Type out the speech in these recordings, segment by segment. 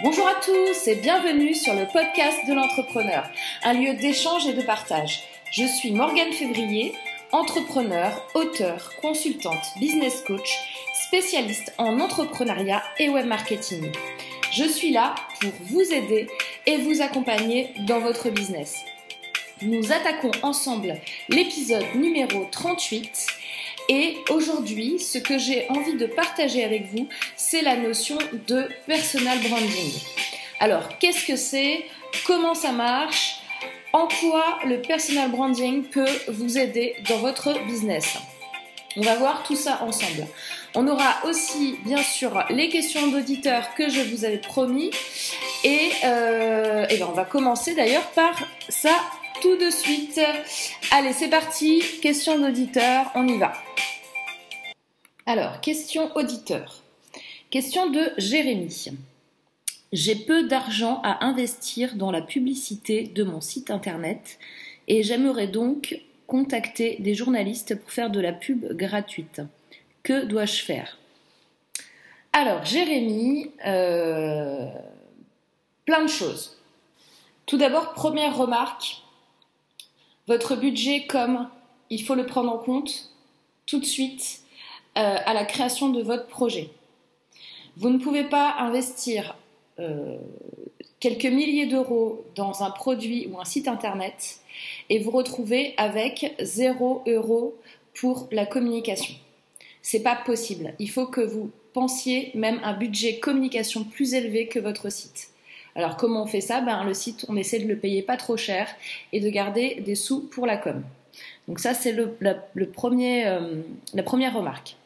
Bonjour à tous et bienvenue sur le podcast de l'entrepreneur, un lieu d'échange et de partage. Je suis Morgane Février, entrepreneur, auteur, consultante, business coach, spécialiste en entrepreneuriat et web marketing. Je suis là pour vous aider et vous accompagner dans votre business. Nous attaquons ensemble l'épisode numéro 38 et aujourd'hui, ce que j'ai envie de partager avec vous, c'est la notion de personal branding. Alors, qu'est-ce que c'est? Comment ça marche? En quoi le personal branding peut vous aider dans votre business? On va voir tout ça ensemble. On aura aussi, bien sûr, les questions d'auditeurs que je vous avais promis. Et, euh, et ben on va commencer d'ailleurs par ça tout de suite. Allez, c'est parti. Question d'auditeur, on y va. Alors, question auditeur. Question de Jérémy. J'ai peu d'argent à investir dans la publicité de mon site internet et j'aimerais donc contacter des journalistes pour faire de la pub gratuite. Que dois-je faire? Alors, Jérémy, euh, plein de choses. Tout d'abord, première remarque, votre budget comme il faut le prendre en compte tout de suite euh, à la création de votre projet. Vous ne pouvez pas investir euh, quelques milliers d'euros dans un produit ou un site internet et vous retrouver avec 0 euros pour la communication. C'est pas possible. Il faut que vous pensiez même un budget communication plus élevé que votre site. Alors comment on fait ça? Ben, Le site, on essaie de le payer pas trop cher et de garder des sous pour la com. Donc ça, c'est euh, la première remarque.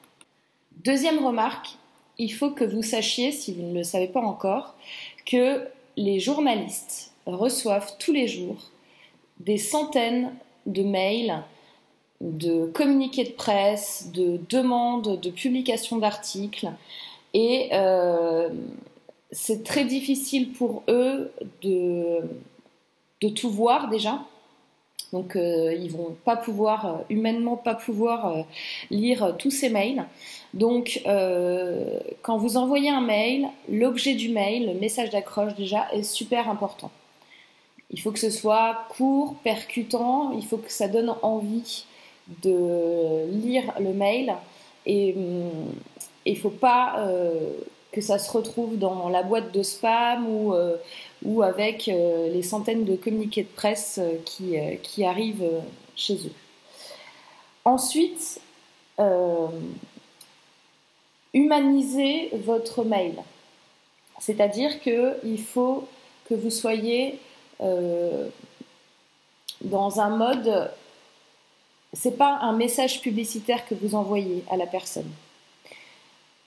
Deuxième remarque, il faut que vous sachiez, si vous ne le savez pas encore, que les journalistes reçoivent tous les jours des centaines de mails, de communiqués de presse, de demandes de publication d'articles et euh, c'est très difficile pour eux de tout voir déjà. Donc euh, ils vont pas pouvoir, euh, humainement pas pouvoir euh, lire tous ces mails. Donc quand vous envoyez un mail, l'objet du mail, le message d'accroche déjà est super important. Il faut que ce soit court, percutant, il faut que ça donne envie de lire le mail et hum, il ne faut pas que ça se retrouve dans la boîte de spam ou, euh, ou avec euh, les centaines de communiqués de presse euh, qui, qui, arrivent chez eux. Ensuite, humaniser votre mail. C'est-à-dire qu'il faut que vous soyez dans un mode, c'est pas un message publicitaire que vous envoyez à la personne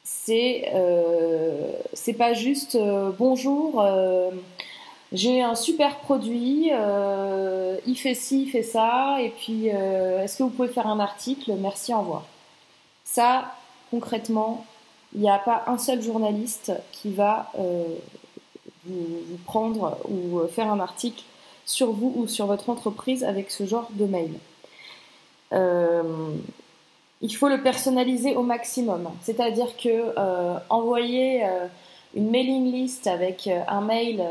c'est euh, c'est pas juste euh, bonjour, euh, j'ai un super produit, il fait ci, il fait ça, et puis est-ce que vous pouvez faire un article? Merci, au revoir. Ça, concrètement, il n'y a pas un seul journaliste qui va vous, prendre ou faire un article sur vous ou sur votre entreprise avec ce genre de mail il faut le personnaliser au maximum. C'est-à-dire que euh, envoyer euh, une mailing list avec euh, un mail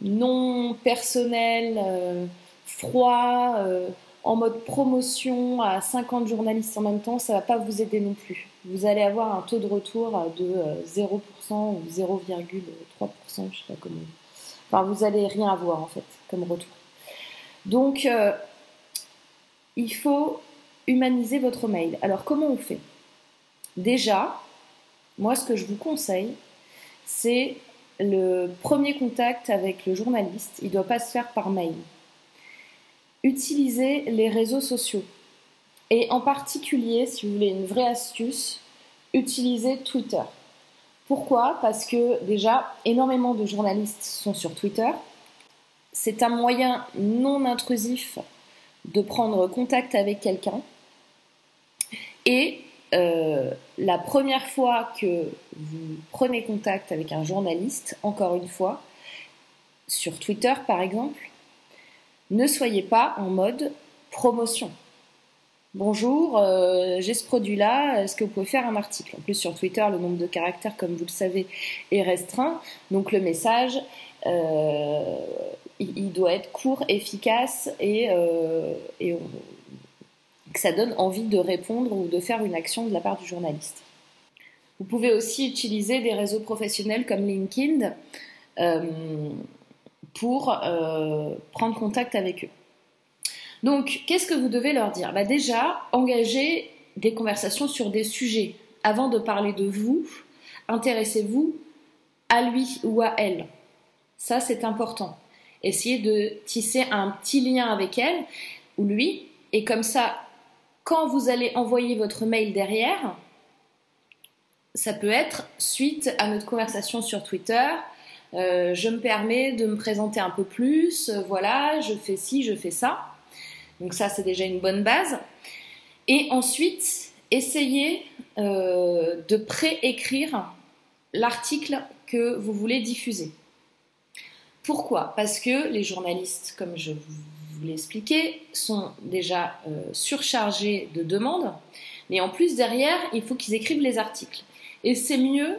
non personnel, froid, en mode promotion à 50 journalistes en même temps, ça va pas vous aider non plus. Vous allez avoir un taux de retour de 0% ou 0,3%, je sais pas comment. Enfin, vous allez rien avoir en fait comme retour. Donc, il faut humaniser votre mail. Alors comment on fait? Déjà, moi ce que je vous conseille, c'est le premier contact avec le journaliste. Il ne doit pas se faire par mail. Utilisez les réseaux sociaux. Et en particulier, si vous voulez une vraie astuce, utilisez Twitter. Pourquoi? Parce que déjà, énormément de journalistes sont sur Twitter. C'est un moyen non intrusif de prendre contact avec quelqu'un. Et euh, la première fois que vous prenez contact avec un journaliste, encore une fois, sur Twitter par exemple, ne soyez pas en mode promotion. Bonjour, euh, j'ai ce produit-là, est-ce que vous pouvez faire un article? En plus, sur Twitter, le nombre de caractères, comme vous le savez, est restreint. Donc le message, euh, il, doit être court, efficace et, et que ça donne envie de répondre ou de faire une action de la part du journaliste. Vous pouvez aussi utiliser des réseaux professionnels comme LinkedIn pour prendre contact avec eux. Donc, qu'est-ce que vous devez leur dire? Bah Déjà, engagez des conversations sur des sujets. Avant de parler de vous, intéressez-vous à lui ou à elle. Ça, c'est important. Essayez de tisser un petit lien avec elle ou lui, et comme ça, quand vous allez envoyer votre mail derrière, ça peut être suite à notre conversation sur Twitter. Euh, je me permets de me présenter un peu plus. voilà, je fais ci, je fais ça. Donc ça, c'est déjà une bonne base. Et ensuite, essayez euh, de préécrire l'article que vous voulez diffuser. Pourquoi? Parce que les journalistes, comme je vous l'ai expliqué, sont déjà euh, surchargés de demandes. Mais en plus, derrière, il faut qu'ils écrivent les articles. Et c'est mieux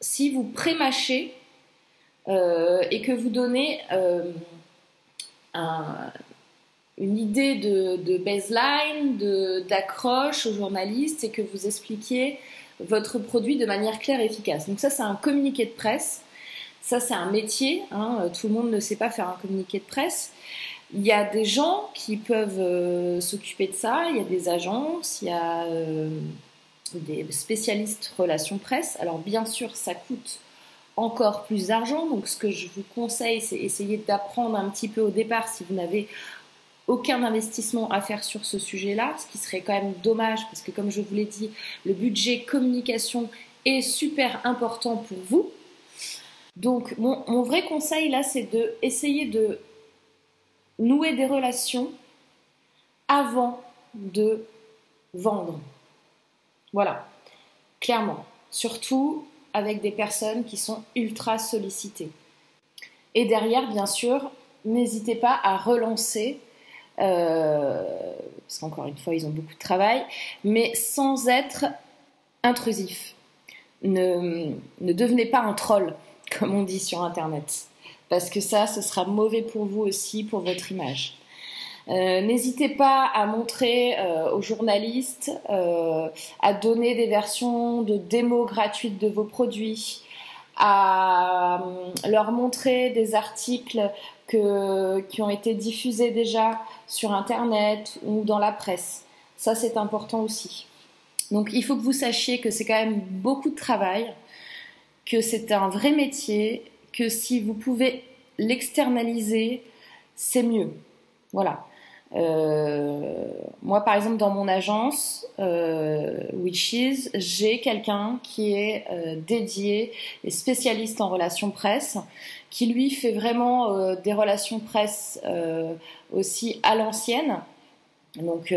si vous prémâchez euh, et que vous donnez un, une idée de, de baseline, d'accroche aux journalistes et que vous expliquiez votre produit de manière claire et efficace. Donc ça, c'est un communiqué de presse. Ça, c'est un métier. Hein. Tout le monde ne sait pas faire un communiqué de presse. Il y a des gens qui peuvent euh, s'occuper de ça. Il y a des agences, il y a euh, des spécialistes relations presse. Alors bien sûr, ça coûte encore plus d'argent. Donc ce que je vous conseille, c'est essayer d'apprendre un petit peu au départ si vous n'avez aucun investissement à faire sur ce sujet-là, ce qui serait quand même dommage parce que comme je vous l'ai dit, le budget communication est super important pour vous. Donc mon, vrai conseil là, c'est de essayer de nouer des relations avant de vendre. Voilà, clairement. Surtout avec des personnes qui sont ultra sollicitées. Et derrière, bien sûr, n'hésitez pas à relancer euh, parce qu'encore une fois, ils ont beaucoup de travail, mais sans être intrusif. Ne, ne devenez pas un troll, comme on dit sur Internet, parce que ça, ce sera mauvais pour vous aussi, pour votre image. Euh, N'hésitez pas à montrer euh, aux journalistes, euh, à donner des versions de démos gratuites de vos produits, à leur montrer des articles qui ont été diffusés déjà sur Internet ou dans la presse. Ça, c'est important aussi. Donc, il faut que vous sachiez que c'est quand même beaucoup de travail, que c'est un vrai métier, que si vous pouvez l'externaliser, c'est mieux. Voilà. Euh, moi, par exemple, dans mon agence euh, Wishes, j'ai quelqu'un qui est euh, dédié et spécialiste en relations presse, qui lui fait vraiment euh, des relations presse aussi à l'ancienne. Donc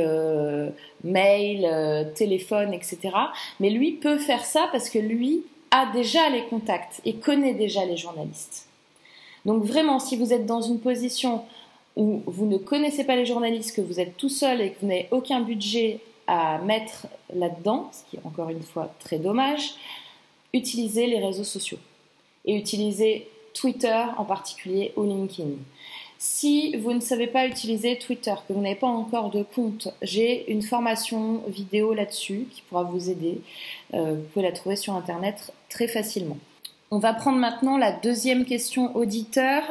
mail, téléphone, etc. Mais lui peut faire ça parce que lui a déjà les contacts et connaît déjà les journalistes. Donc vraiment, si vous êtes dans une position où vous ne connaissez pas les journalistes, que vous êtes tout seul et que vous n'avez aucun budget à mettre là-dedans, ce qui est encore une fois très dommage, utilisez les réseaux sociaux et utilisez Twitter en particulier ou LinkedIn. Si vous ne savez pas utiliser Twitter, que vous n'avez pas encore de compte, j'ai une formation vidéo là-dessus qui pourra vous aider. Euh, vous pouvez la trouver sur Internet très facilement. On va prendre maintenant la deuxième question auditeur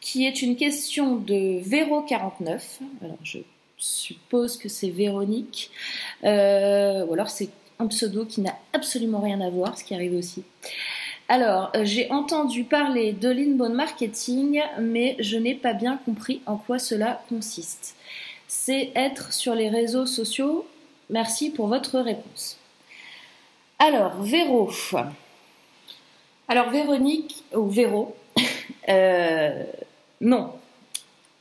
qui est une question de Véro49. Alors, je suppose que c'est Véronique, euh, ou alors c'est un pseudo qui n'a absolument rien à voir, ce qui arrive aussi. Alors, euh, j'ai entendu parler de l'inbound marketing, mais je n'ai pas bien compris en quoi cela consiste. C'est être sur les réseaux sociaux. Merci pour votre réponse. Alors, Véro. Alors, Véronique, ou Véro, euh, non.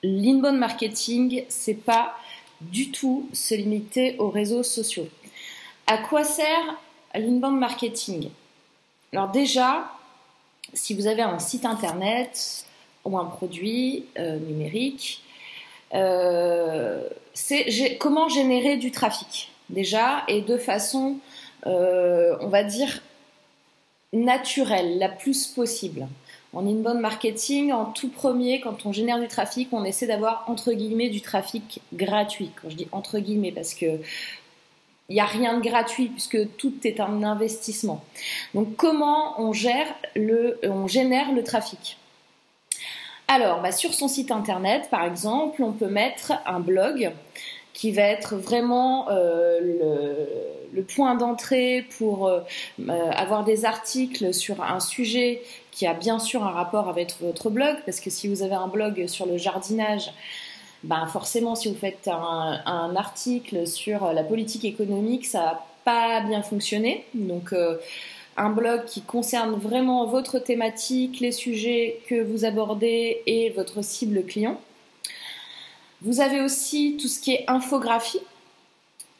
L'inbound marketing, c'est pas du tout se limiter aux réseaux sociaux. À quoi sert l'inbound marketing Alors déjà, si vous avez un site internet ou un produit euh, numérique, euh, c'est comment générer du trafic déjà et de façon, on va dire, naturelle, la plus possible. En inbound marketing, en tout premier, quand on génère du trafic, on essaie d'avoir entre guillemets du trafic gratuit. Quand je dis entre guillemets, parce que il n'y a rien de gratuit puisque tout est un investissement. Donc comment on gère le, on génère le trafic? Alors, bah, sur son site internet, par exemple, on peut mettre un blog qui va être vraiment euh, le, point d'entrée pour euh, euh, avoir des articles sur un sujet qui a bien sûr un rapport avec votre blog, parce que si vous avez un blog sur le jardinage, ben forcément, si vous faites un, article sur la politique économique, ça va pas bien fonctionner. Donc, un blog qui concerne vraiment votre thématique, les sujets que vous abordez et votre cible client. Vous avez aussi tout ce qui est infographie.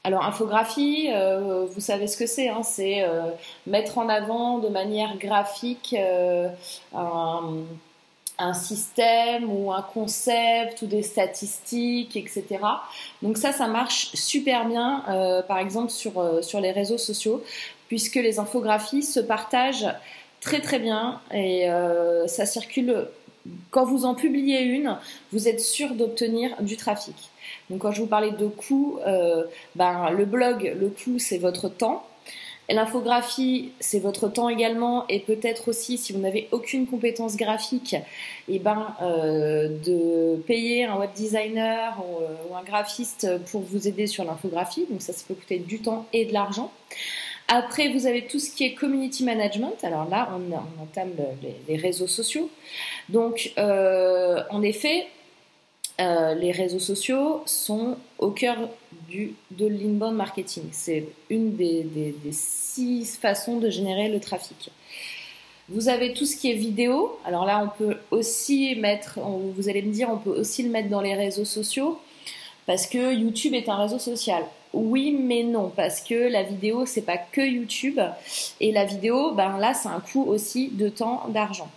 Alors infographie, euh, vous savez ce que c'est, hein, c'est euh, mettre en avant de manière graphique euh, un, système ou un concept ou des statistiques, etc. Donc ça, ça marche super bien, par exemple sur, sur les réseaux sociaux, puisque les infographies se partagent très très bien et ça circule quand vous en publiez une, vous êtes sûr d'obtenir du trafic. Donc quand je vous parlais de coût, euh, ben, le blog, le coût, c'est votre temps. L'infographie, c'est votre temps également, et peut-être aussi, si vous n'avez aucune compétence graphique, et eh ben, euh, de payer un web designer ou, euh, ou, un graphiste pour vous aider sur l'infographie. Donc ça, ça peut coûter du temps et de l'argent. Après, vous avez tout ce qui est community management. Alors là, on, entame les, réseaux sociaux. Donc, euh, en effet, euh, les réseaux sociaux sont au cœur de l'inbound marketing. C'est une des, six façons de générer le trafic. Vous avez tout ce qui est vidéo. Alors là, on peut aussi mettre, vous allez me dire, on peut aussi le mettre dans les réseaux sociaux parce que YouTube est un réseau social. Oui, mais non, parce que la vidéo, c'est pas que YouTube. Et la vidéo, ben là, c'est un coût aussi de temps, d'argent.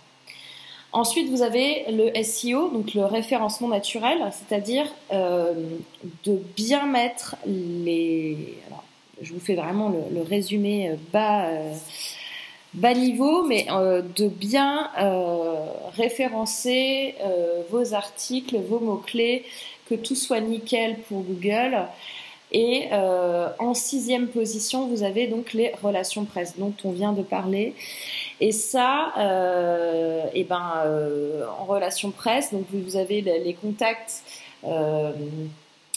Ensuite, vous avez le SEO, donc le référencement naturel, c'est-à-dire euh, de bien mettre les. Alors, je vous fais vraiment le, résumé euh, bas, euh, bas niveau, mais de bien référencer vos articles, vos mots-clés, que tout soit nickel pour Google. Et euh, en sixième position, vous avez donc les relations presse dont on vient de parler. Et ça, euh, et ben, euh, en relations presse, donc vous avez les contacts.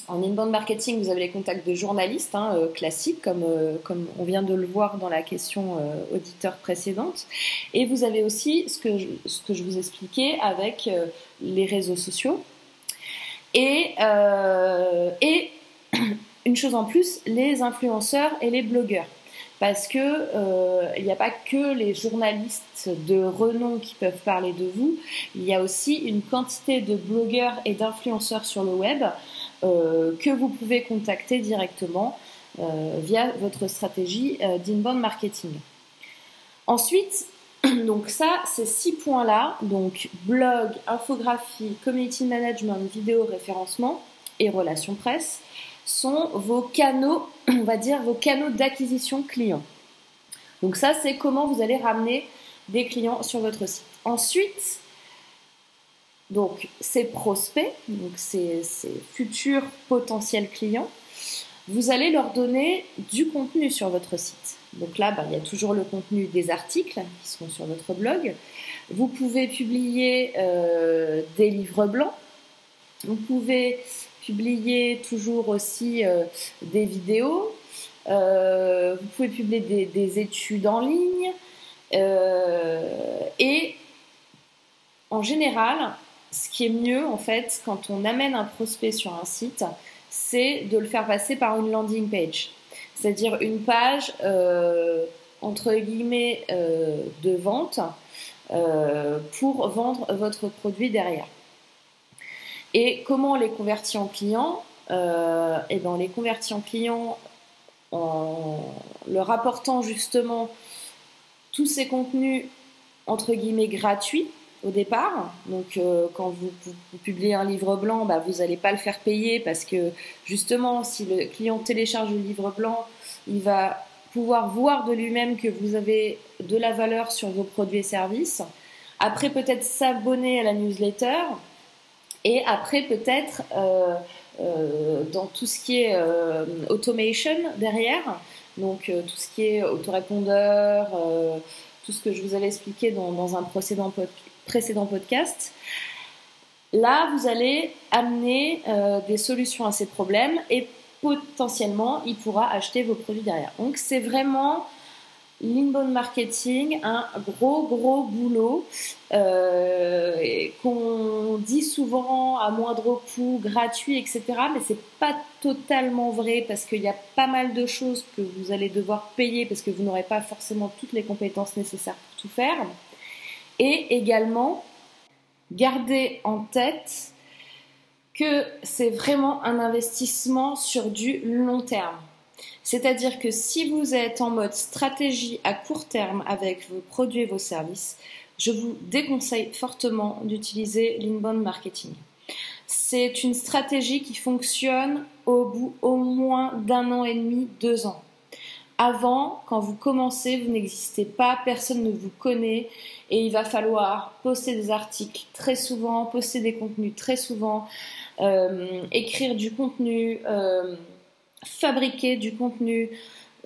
En inbound marketing, vous avez les contacts de journalistes hein, classiques, comme, comme on vient de le voir dans la question auditeur précédente. Et vous avez aussi ce que je, ce que je vous expliquais avec les réseaux sociaux. Et, et une chose en plus, les influenceurs et les blogueurs. Parce que euh, il n'y a pas que les journalistes de renom qui peuvent parler de vous, il y a aussi une quantité de blogueurs et d'influenceurs sur le web euh, que vous pouvez contacter directement euh, via votre stratégie d'inbound marketing. Ensuite, donc ça, ces six points-là, donc blog, infographie, community management, vidéo, référencement et relations presse, sont vos canaux, on va dire vos canaux d'acquisition clients. Donc ça, c'est comment vous allez ramener des clients sur votre site. Ensuite, donc ces prospects, donc ces, futurs potentiels clients, vous allez leur donner du contenu sur votre site. Donc là, bah, il y a toujours le contenu des articles qui sont sur votre blog. Vous pouvez publier euh, des livres blancs. Vous pouvez publier toujours aussi euh, des vidéos. Euh, vous pouvez publier des, études en ligne. Euh, et en général, ce qui est mieux en fait quand on amène un prospect sur un site, c'est de le faire passer par une landing page. C'est-à-dire une page entre guillemets de vente pour vendre votre produit derrière. Et comment on les convertit en clients euh, Et bien, on les convertit en clients en leur apportant justement tous ces contenus entre guillemets gratuits. au départ. Donc, euh, quand vous, publiez un livre blanc, bah, vous n'allez pas le faire payer parce que justement, si le client télécharge le livre blanc, il va pouvoir voir de lui-même que vous avez de la valeur sur vos produits et services. Après, peut-être s'abonner à la newsletter. Et après, peut-être, euh, euh, dans tout ce qui est automation derrière, donc tout ce qui est autorépondeur, tout ce que je vous avais expliqué dans, dans un précédent podcast précédent podcast. Là, vous allez amener euh, des solutions à ces problèmes et potentiellement, il pourra acheter vos produits derrière. Donc, c'est vraiment l'inbound marketing, un gros, gros boulot euh, qu'on dit souvent à moindre coût, gratuit, etc. Mais c'est pas totalement vrai parce qu'il y a pas mal de choses que vous allez devoir payer parce que vous n'aurez pas forcément toutes les compétences nécessaires pour tout faire. Et également, garder en tête que c'est vraiment un investissement sur du long terme. C'est-à-dire que si vous êtes en mode stratégie à court terme avec vos produits et vos services, je vous déconseille fortement d'utiliser l'inbound marketing. C'est une stratégie qui fonctionne au bout au moins d'un an et demi, deux ans. Avant, quand vous commencez, vous n'existez pas, personne ne vous connaît et il va falloir poster des articles très souvent, poster des contenus très souvent, euh, écrire du contenu, euh, fabriquer du contenu,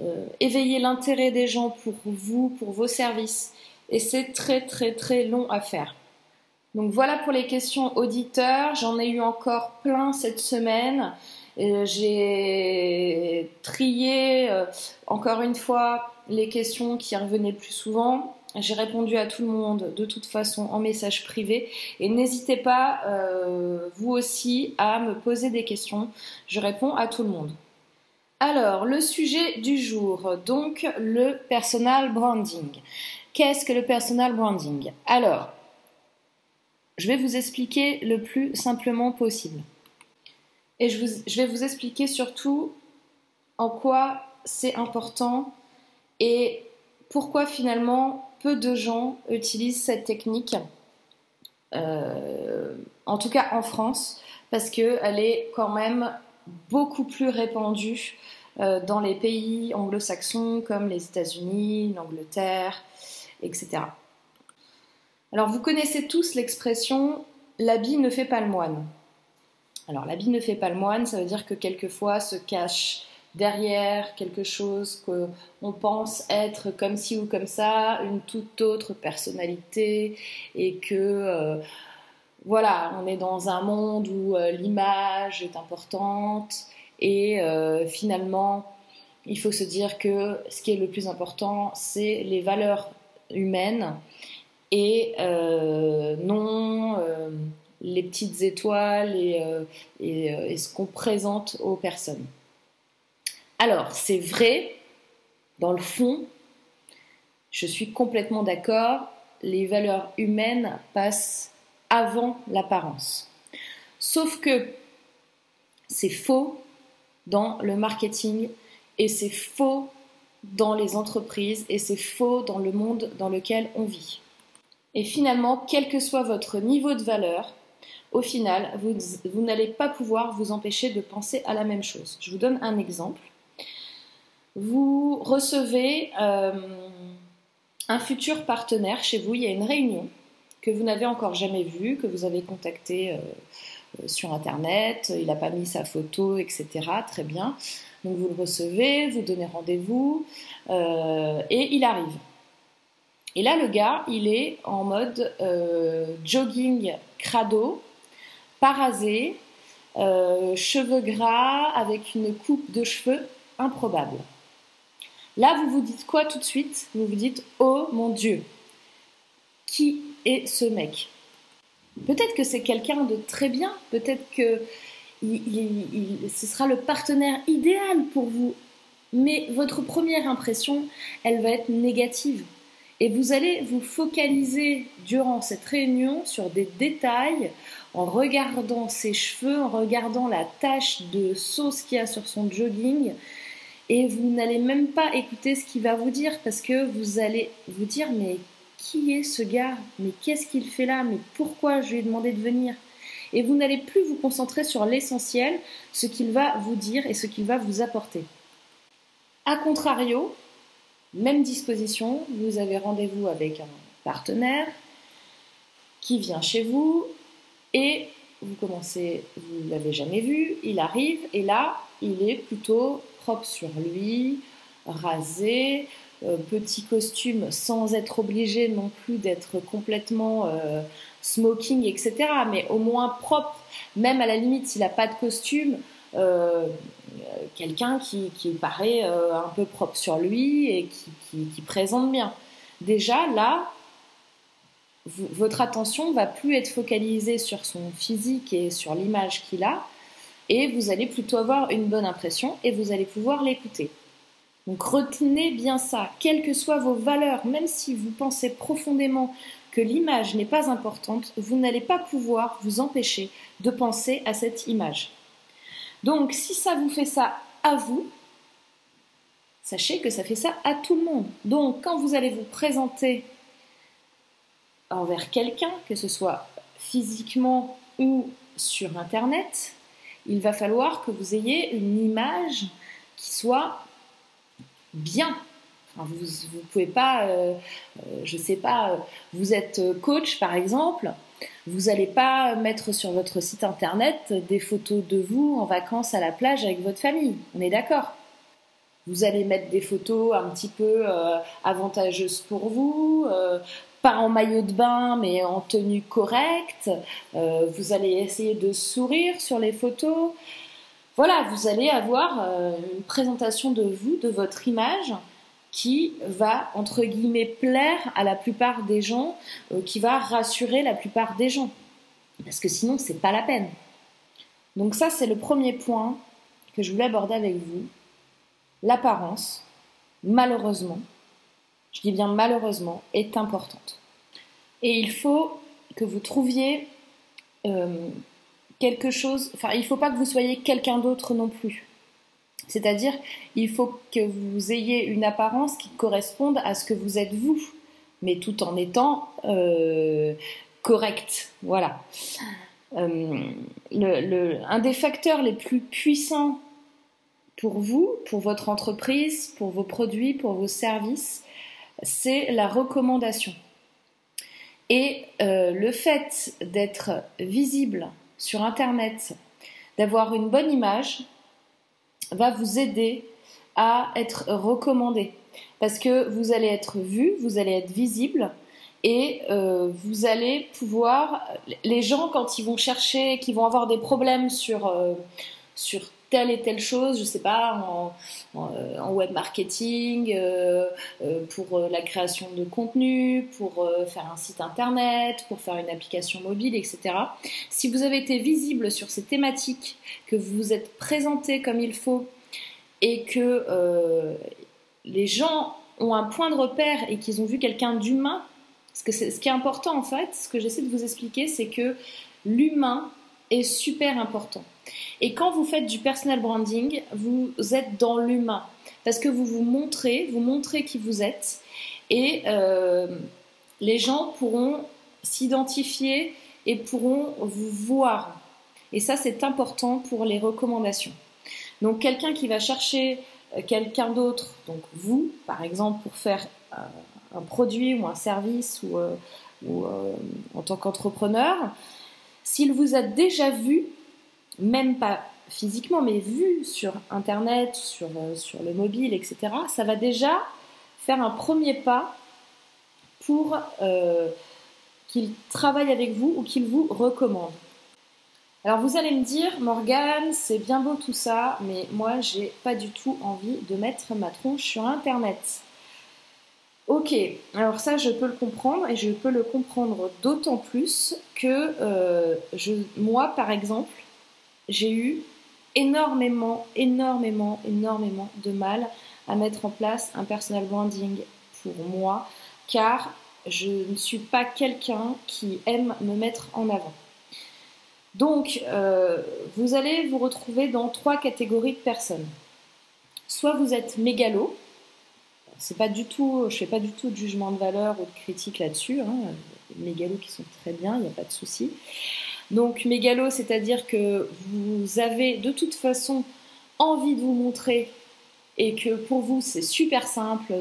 euh, éveiller l'intérêt des gens pour vous, pour vos services. Et c'est très très très long à faire. Donc voilà pour les questions auditeurs. J'en ai eu encore plein cette semaine. J'ai trié encore une fois les questions qui revenaient plus souvent. J'ai répondu à tout le monde de toute façon en message privé et n'hésitez pas euh, vous aussi à me poser des questions. Je réponds à tout le monde. Alors, le sujet du jour, donc le personal branding. Qu'est-ce que le personal branding? Alors, je vais vous expliquer le plus simplement possible. Et je, vais vous expliquer surtout en quoi c'est important et pourquoi finalement peu de gens utilisent cette technique, euh, en tout cas en France, parce qu'elle est quand même beaucoup plus répandue euh, dans les pays anglo-saxons comme les États-Unis, l'Angleterre, etc. Alors vous connaissez tous l'expression l'habit ne fait pas le moine. Alors l'habit ne fait pas le moine, ça veut dire que quelquefois se cache derrière quelque chose qu'on pense être comme ci ou comme ça, une toute autre personnalité, et que euh, voilà, on est dans un monde où euh, l'image est importante, et euh, finalement, il faut se dire que ce qui est le plus important, c'est les valeurs humaines et non les petites étoiles et ce qu'on présente aux personnes. Alors, c'est vrai, dans le fond, je suis complètement d'accord, les valeurs humaines passent avant l'apparence. Sauf que c'est faux dans le marketing et c'est faux dans les entreprises et c'est faux dans le monde dans lequel on vit. Et finalement, quel que soit votre niveau de valeur, au final, vous, n'allez pas pouvoir vous empêcher de penser à la même chose. Je vous donne un exemple vous recevez euh, un futur partenaire chez vous, il y a une réunion que vous n'avez encore jamais vue, que vous avez contacté euh, euh, sur Internet, il n'a pas mis sa photo, etc. Très bien. Donc vous le recevez, vous donnez rendez-vous et il arrive. Et là, le gars, il est en mode jogging crado, parasé, cheveux gras, avec une coupe de cheveux improbable. Là, vous vous dites quoi tout de suite? Vous vous dites Oh mon Dieu, qui est ce mec Peut-être que c'est quelqu'un de très bien, peut-être que ce sera le partenaire idéal pour vous, mais votre première impression, elle va être négative. Et vous allez vous focaliser durant cette réunion sur des détails en regardant ses cheveux, en regardant la tache de sauce qu'il y a sur son jogging, et vous n'allez même pas écouter ce qu'il va vous dire parce que vous allez vous dire mais qui est ce gars? Mais qu'est-ce qu'il fait là? Mais pourquoi je lui ai demandé de venir? Et vous n'allez plus vous concentrer sur l'essentiel, ce qu'il va vous dire et ce qu'il va vous apporter. A contrario, même disposition, vous avez rendez-vous avec un partenaire qui vient chez vous et vous commencez, vous ne l'avez jamais vu, il arrive et là, il est plutôt propre sur lui, rasé, euh, petit costume sans être obligé non plus d'être complètement euh, smoking, etc. Mais au moins propre, même à la limite s'il n'a pas de costume, euh, quelqu'un qui, paraît un peu propre sur lui et qui, présente bien. Déjà là, votre attention va plus être focalisée sur son physique et sur l'image qu'il a, et vous allez plutôt avoir une bonne impression et vous allez pouvoir l'écouter. Donc retenez bien ça, quelles que soient vos valeurs, même si vous pensez profondément que l'image n'est pas importante, vous n'allez pas pouvoir vous empêcher de penser à cette image. Donc si ça vous fait ça à vous, sachez que ça fait ça à tout le monde. Donc quand vous allez vous présenter envers quelqu'un, que ce soit physiquement ou sur Internet, il va falloir que vous ayez une image qui soit bien. vous ne pouvez pas, euh, euh, je ne sais pas, euh, vous êtes coach par exemple, vous n'allez pas mettre sur votre site internet des photos de vous en vacances à la plage avec votre famille. On est d'accord Vous allez mettre des photos un petit peu avantageuses pour vous, pas en maillot de bain mais en tenue correcte. vous allez essayer de sourire sur les photos voilà, vous allez avoir euh, une présentation de vous, de votre image, qui va, entre guillemets, plaire à la plupart des gens, euh, qui va rassurer la plupart des gens. Parce que sinon, c'est pas la peine. Donc ça, c'est le premier point que je voulais aborder avec vous. L'apparence, malheureusement, je dis bien malheureusement, est importante. Et il faut que vous trouviez euh, quelque chose, enfin, il ne faut pas que vous soyez quelqu'un d'autre non plus. C'est-à-dire, il faut que vous ayez une apparence qui corresponde à ce que vous êtes vous, mais tout en étant euh, correct. Voilà. Euh, un des facteurs les plus puissants pour vous, pour votre entreprise, pour vos produits, pour vos services, c'est la recommandation. Et euh, le fait d'être visible sur Internet, d'avoir une bonne image, va vous aider à être recommandé. Parce que vous allez être vu, vous allez être visible et euh, vous allez pouvoir... Les gens, quand ils vont chercher, qui vont avoir des problèmes sur, euh, sur telle et telle chose, je sais pas, en, euh, web marketing, euh, euh, pour la création de contenu, pour faire un site internet, pour faire une application mobile, etc. Si vous avez été visible sur ces thématiques, que vous vous êtes présenté comme il faut et que les gens ont un point de repère et qu'ils ont vu quelqu'un d'humain, ce qui est important en fait, ce que j'essaie de vous expliquer, c'est que l'humain est super important. Et quand vous faites du personal branding, vous êtes dans l'humain parce que vous vous montrez, vous montrez qui vous êtes et euh, les gens pourront s'identifier et pourront vous voir. Et ça, c'est important pour les recommandations. Donc, quelqu'un qui va chercher euh, quelqu'un d'autre, donc vous, par exemple, pour faire euh, un produit ou un service ou, ou en tant qu'entrepreneur, s'il vous a déjà vu, même pas physiquement, mais vu sur Internet, sur, euh, le mobile, etc., ça va déjà faire un premier pas pour euh, qu'il travaille avec vous ou qu'il vous recommande. Alors vous allez me dire, Morgane, c'est bien beau tout ça, mais moi j'ai pas du tout envie de mettre ma tronche sur Internet. Ok, alors ça je peux le comprendre et je peux le comprendre d'autant plus que euh, moi par exemple, j'ai eu énormément, énormément, énormément de mal à mettre en place un personal branding pour moi, car je ne suis pas quelqu'un qui aime me mettre en avant. Donc, euh, vous allez vous retrouver dans trois catégories de personnes. Soit vous êtes mégalo, c'est pas du tout, je fais pas du tout de jugement de valeur ou de critique là-dessus. Hein. Mégalos qui sont très bien, il n'y a pas de souci. Donc mégalo, c'est-à-dire que vous avez de toute façon envie de vous montrer et que pour vous c'est super simple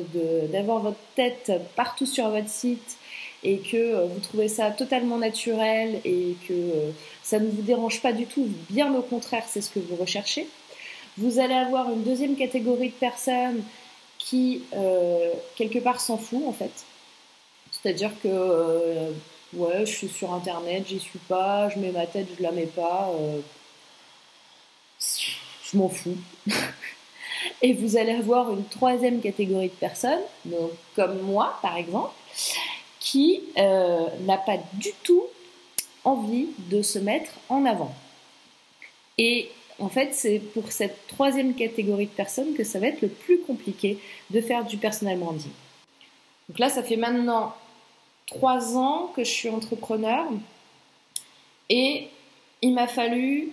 d'avoir votre tête partout sur votre site et que euh, vous trouvez ça totalement naturel et que euh, ça ne vous dérange pas du tout, bien au contraire, c'est ce que vous recherchez. Vous allez avoir une deuxième catégorie de personnes qui, euh, quelque part, s'en fout en fait. C'est-à-dire que, ouais, je suis sur Internet, j'y suis pas, je mets ma tête, je la mets pas, je m'en fous. Et vous allez avoir une troisième catégorie de personnes, donc comme moi par exemple, qui euh, n'a pas du tout envie de se mettre en avant. Et en fait, c'est pour cette troisième catégorie de personnes que ça va être le plus compliqué de faire du personal branding. Donc là, ça fait maintenant trois ans que je suis entrepreneur et il m'a fallu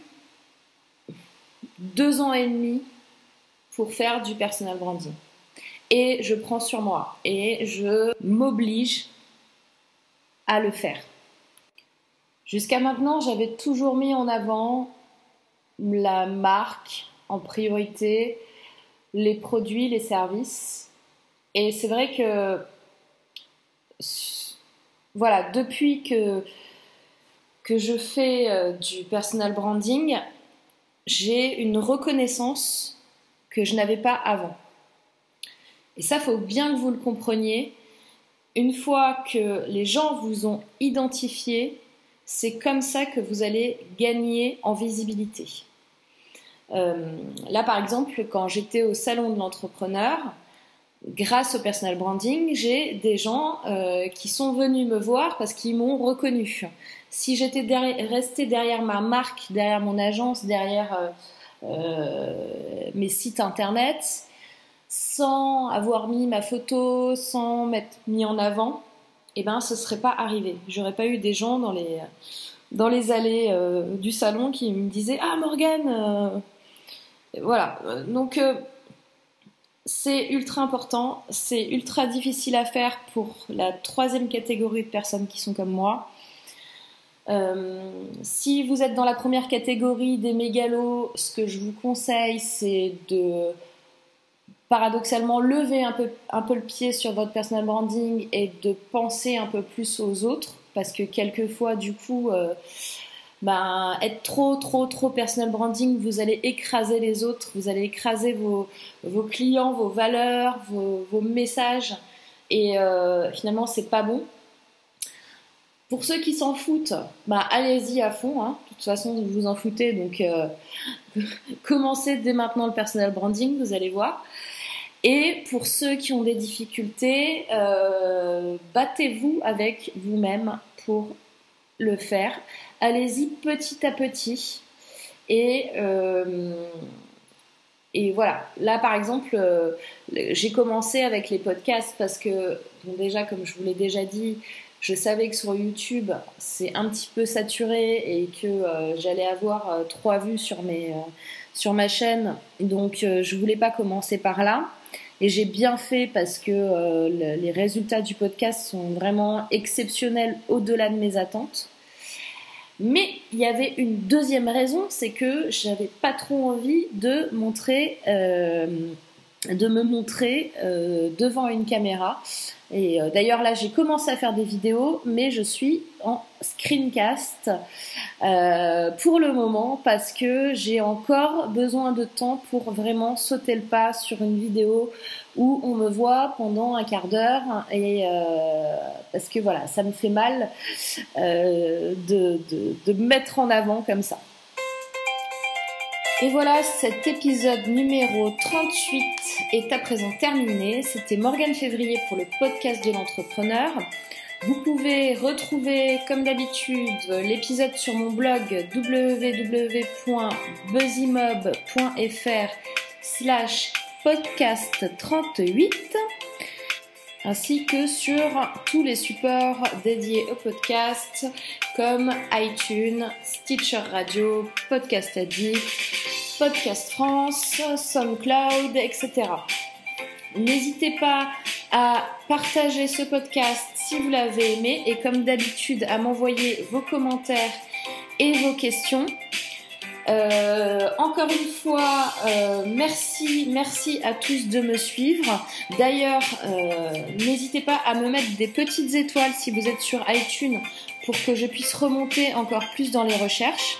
deux ans et demi pour faire du personal branding. Et je prends sur moi et je m'oblige à le faire. Jusqu'à maintenant, j'avais toujours mis en avant la marque en priorité, les produits, les services. Et c'est vrai que, voilà, depuis que, je fais euh, du personal branding, j'ai une reconnaissance que je n'avais pas avant. Et ça, faut bien que vous le compreniez une fois que les gens vous ont identifié, c'est comme ça que vous allez gagner en visibilité. Euh, là, par exemple, quand j'étais au salon de l'entrepreneur, grâce au personal branding, j'ai des gens euh, qui sont venus me voir parce qu'ils m'ont reconnu. Si j'étais resté derrière ma marque, derrière mon agence, derrière euh, mes sites internet, sans avoir mis ma photo, sans m'être mis en avant, eh ben, ce serait pas arrivé. J'aurais pas eu des gens dans les, dans les allées du salon qui me disaient Ah, Morgane Voilà. Donc, euh, c'est ultra important. C'est ultra difficile à faire pour la troisième catégorie de personnes qui sont comme moi. si vous êtes dans la première catégorie des mégalos, ce que je vous conseille, c'est de paradoxalement lever un peu, un peu le pied sur votre personal branding et de penser un peu plus aux autres parce que quelquefois du coup euh, ben, être trop trop trop personal branding vous allez écraser les autres vous allez écraser vos, vos clients vos valeurs vos, messages et euh, finalement c'est pas bon pour ceux qui s'en foutent, ben, allez-y à fond. Hein. De toute façon, vous vous en foutez, donc euh, commencez dès maintenant le personal branding, vous allez voir. Et pour ceux qui ont des difficultés, euh, battez-vous avec vous-même pour le faire. Allez-y petit à petit. Et, euh, voilà. Là, par exemple, euh, j'ai commencé avec les podcasts parce que, déjà, comme je vous l'ai déjà dit, je savais que sur YouTube, c'est un petit peu saturé et que j'allais avoir trois vues sur, ma chaîne. Donc, je voulais pas commencer par là. Et j'ai bien fait parce que euh, les résultats du podcast sont vraiment exceptionnels au-delà de mes attentes. Mais il y avait une deuxième raison, c'est que j'avais pas trop envie de montrer, euh, de me montrer euh, devant une caméra. Et d'ailleurs là, j'ai commencé à faire des vidéos, mais je suis en screencast pour le moment parce que j'ai encore besoin de temps pour vraiment sauter le pas sur une vidéo où on me voit pendant un quart d'heure et euh, parce que voilà, ça me fait mal euh, de, de, me mettre en avant comme ça. Et voilà, cet épisode numéro 38 est à présent terminé. C'était Morgane Février pour le podcast de l'entrepreneur. Vous pouvez retrouver, comme d'habitude, l'épisode sur mon blog www.buzzymob.fr slash podcast 38 ainsi que sur tous les supports dédiés au podcast comme iTunes, Stitcher Radio, Podcast Addict, Podcast France, SoundCloud, etc. N'hésitez pas à partager ce podcast si vous l'avez aimé et comme d'habitude à m'envoyer vos commentaires et vos questions. Euh, encore une fois, euh, merci, merci à tous de me suivre. D'ailleurs, euh, n'hésitez pas à me mettre des petites étoiles si vous êtes sur iTunes pour que je puisse remonter encore plus dans les recherches.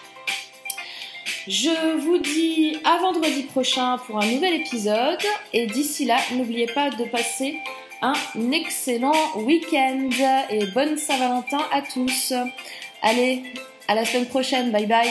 Je vous dis à vendredi prochain pour un nouvel épisode et d'ici là, n'oubliez pas de passer un excellent week-end et bonne Saint-Valentin à tous. Allez, à la semaine prochaine, bye bye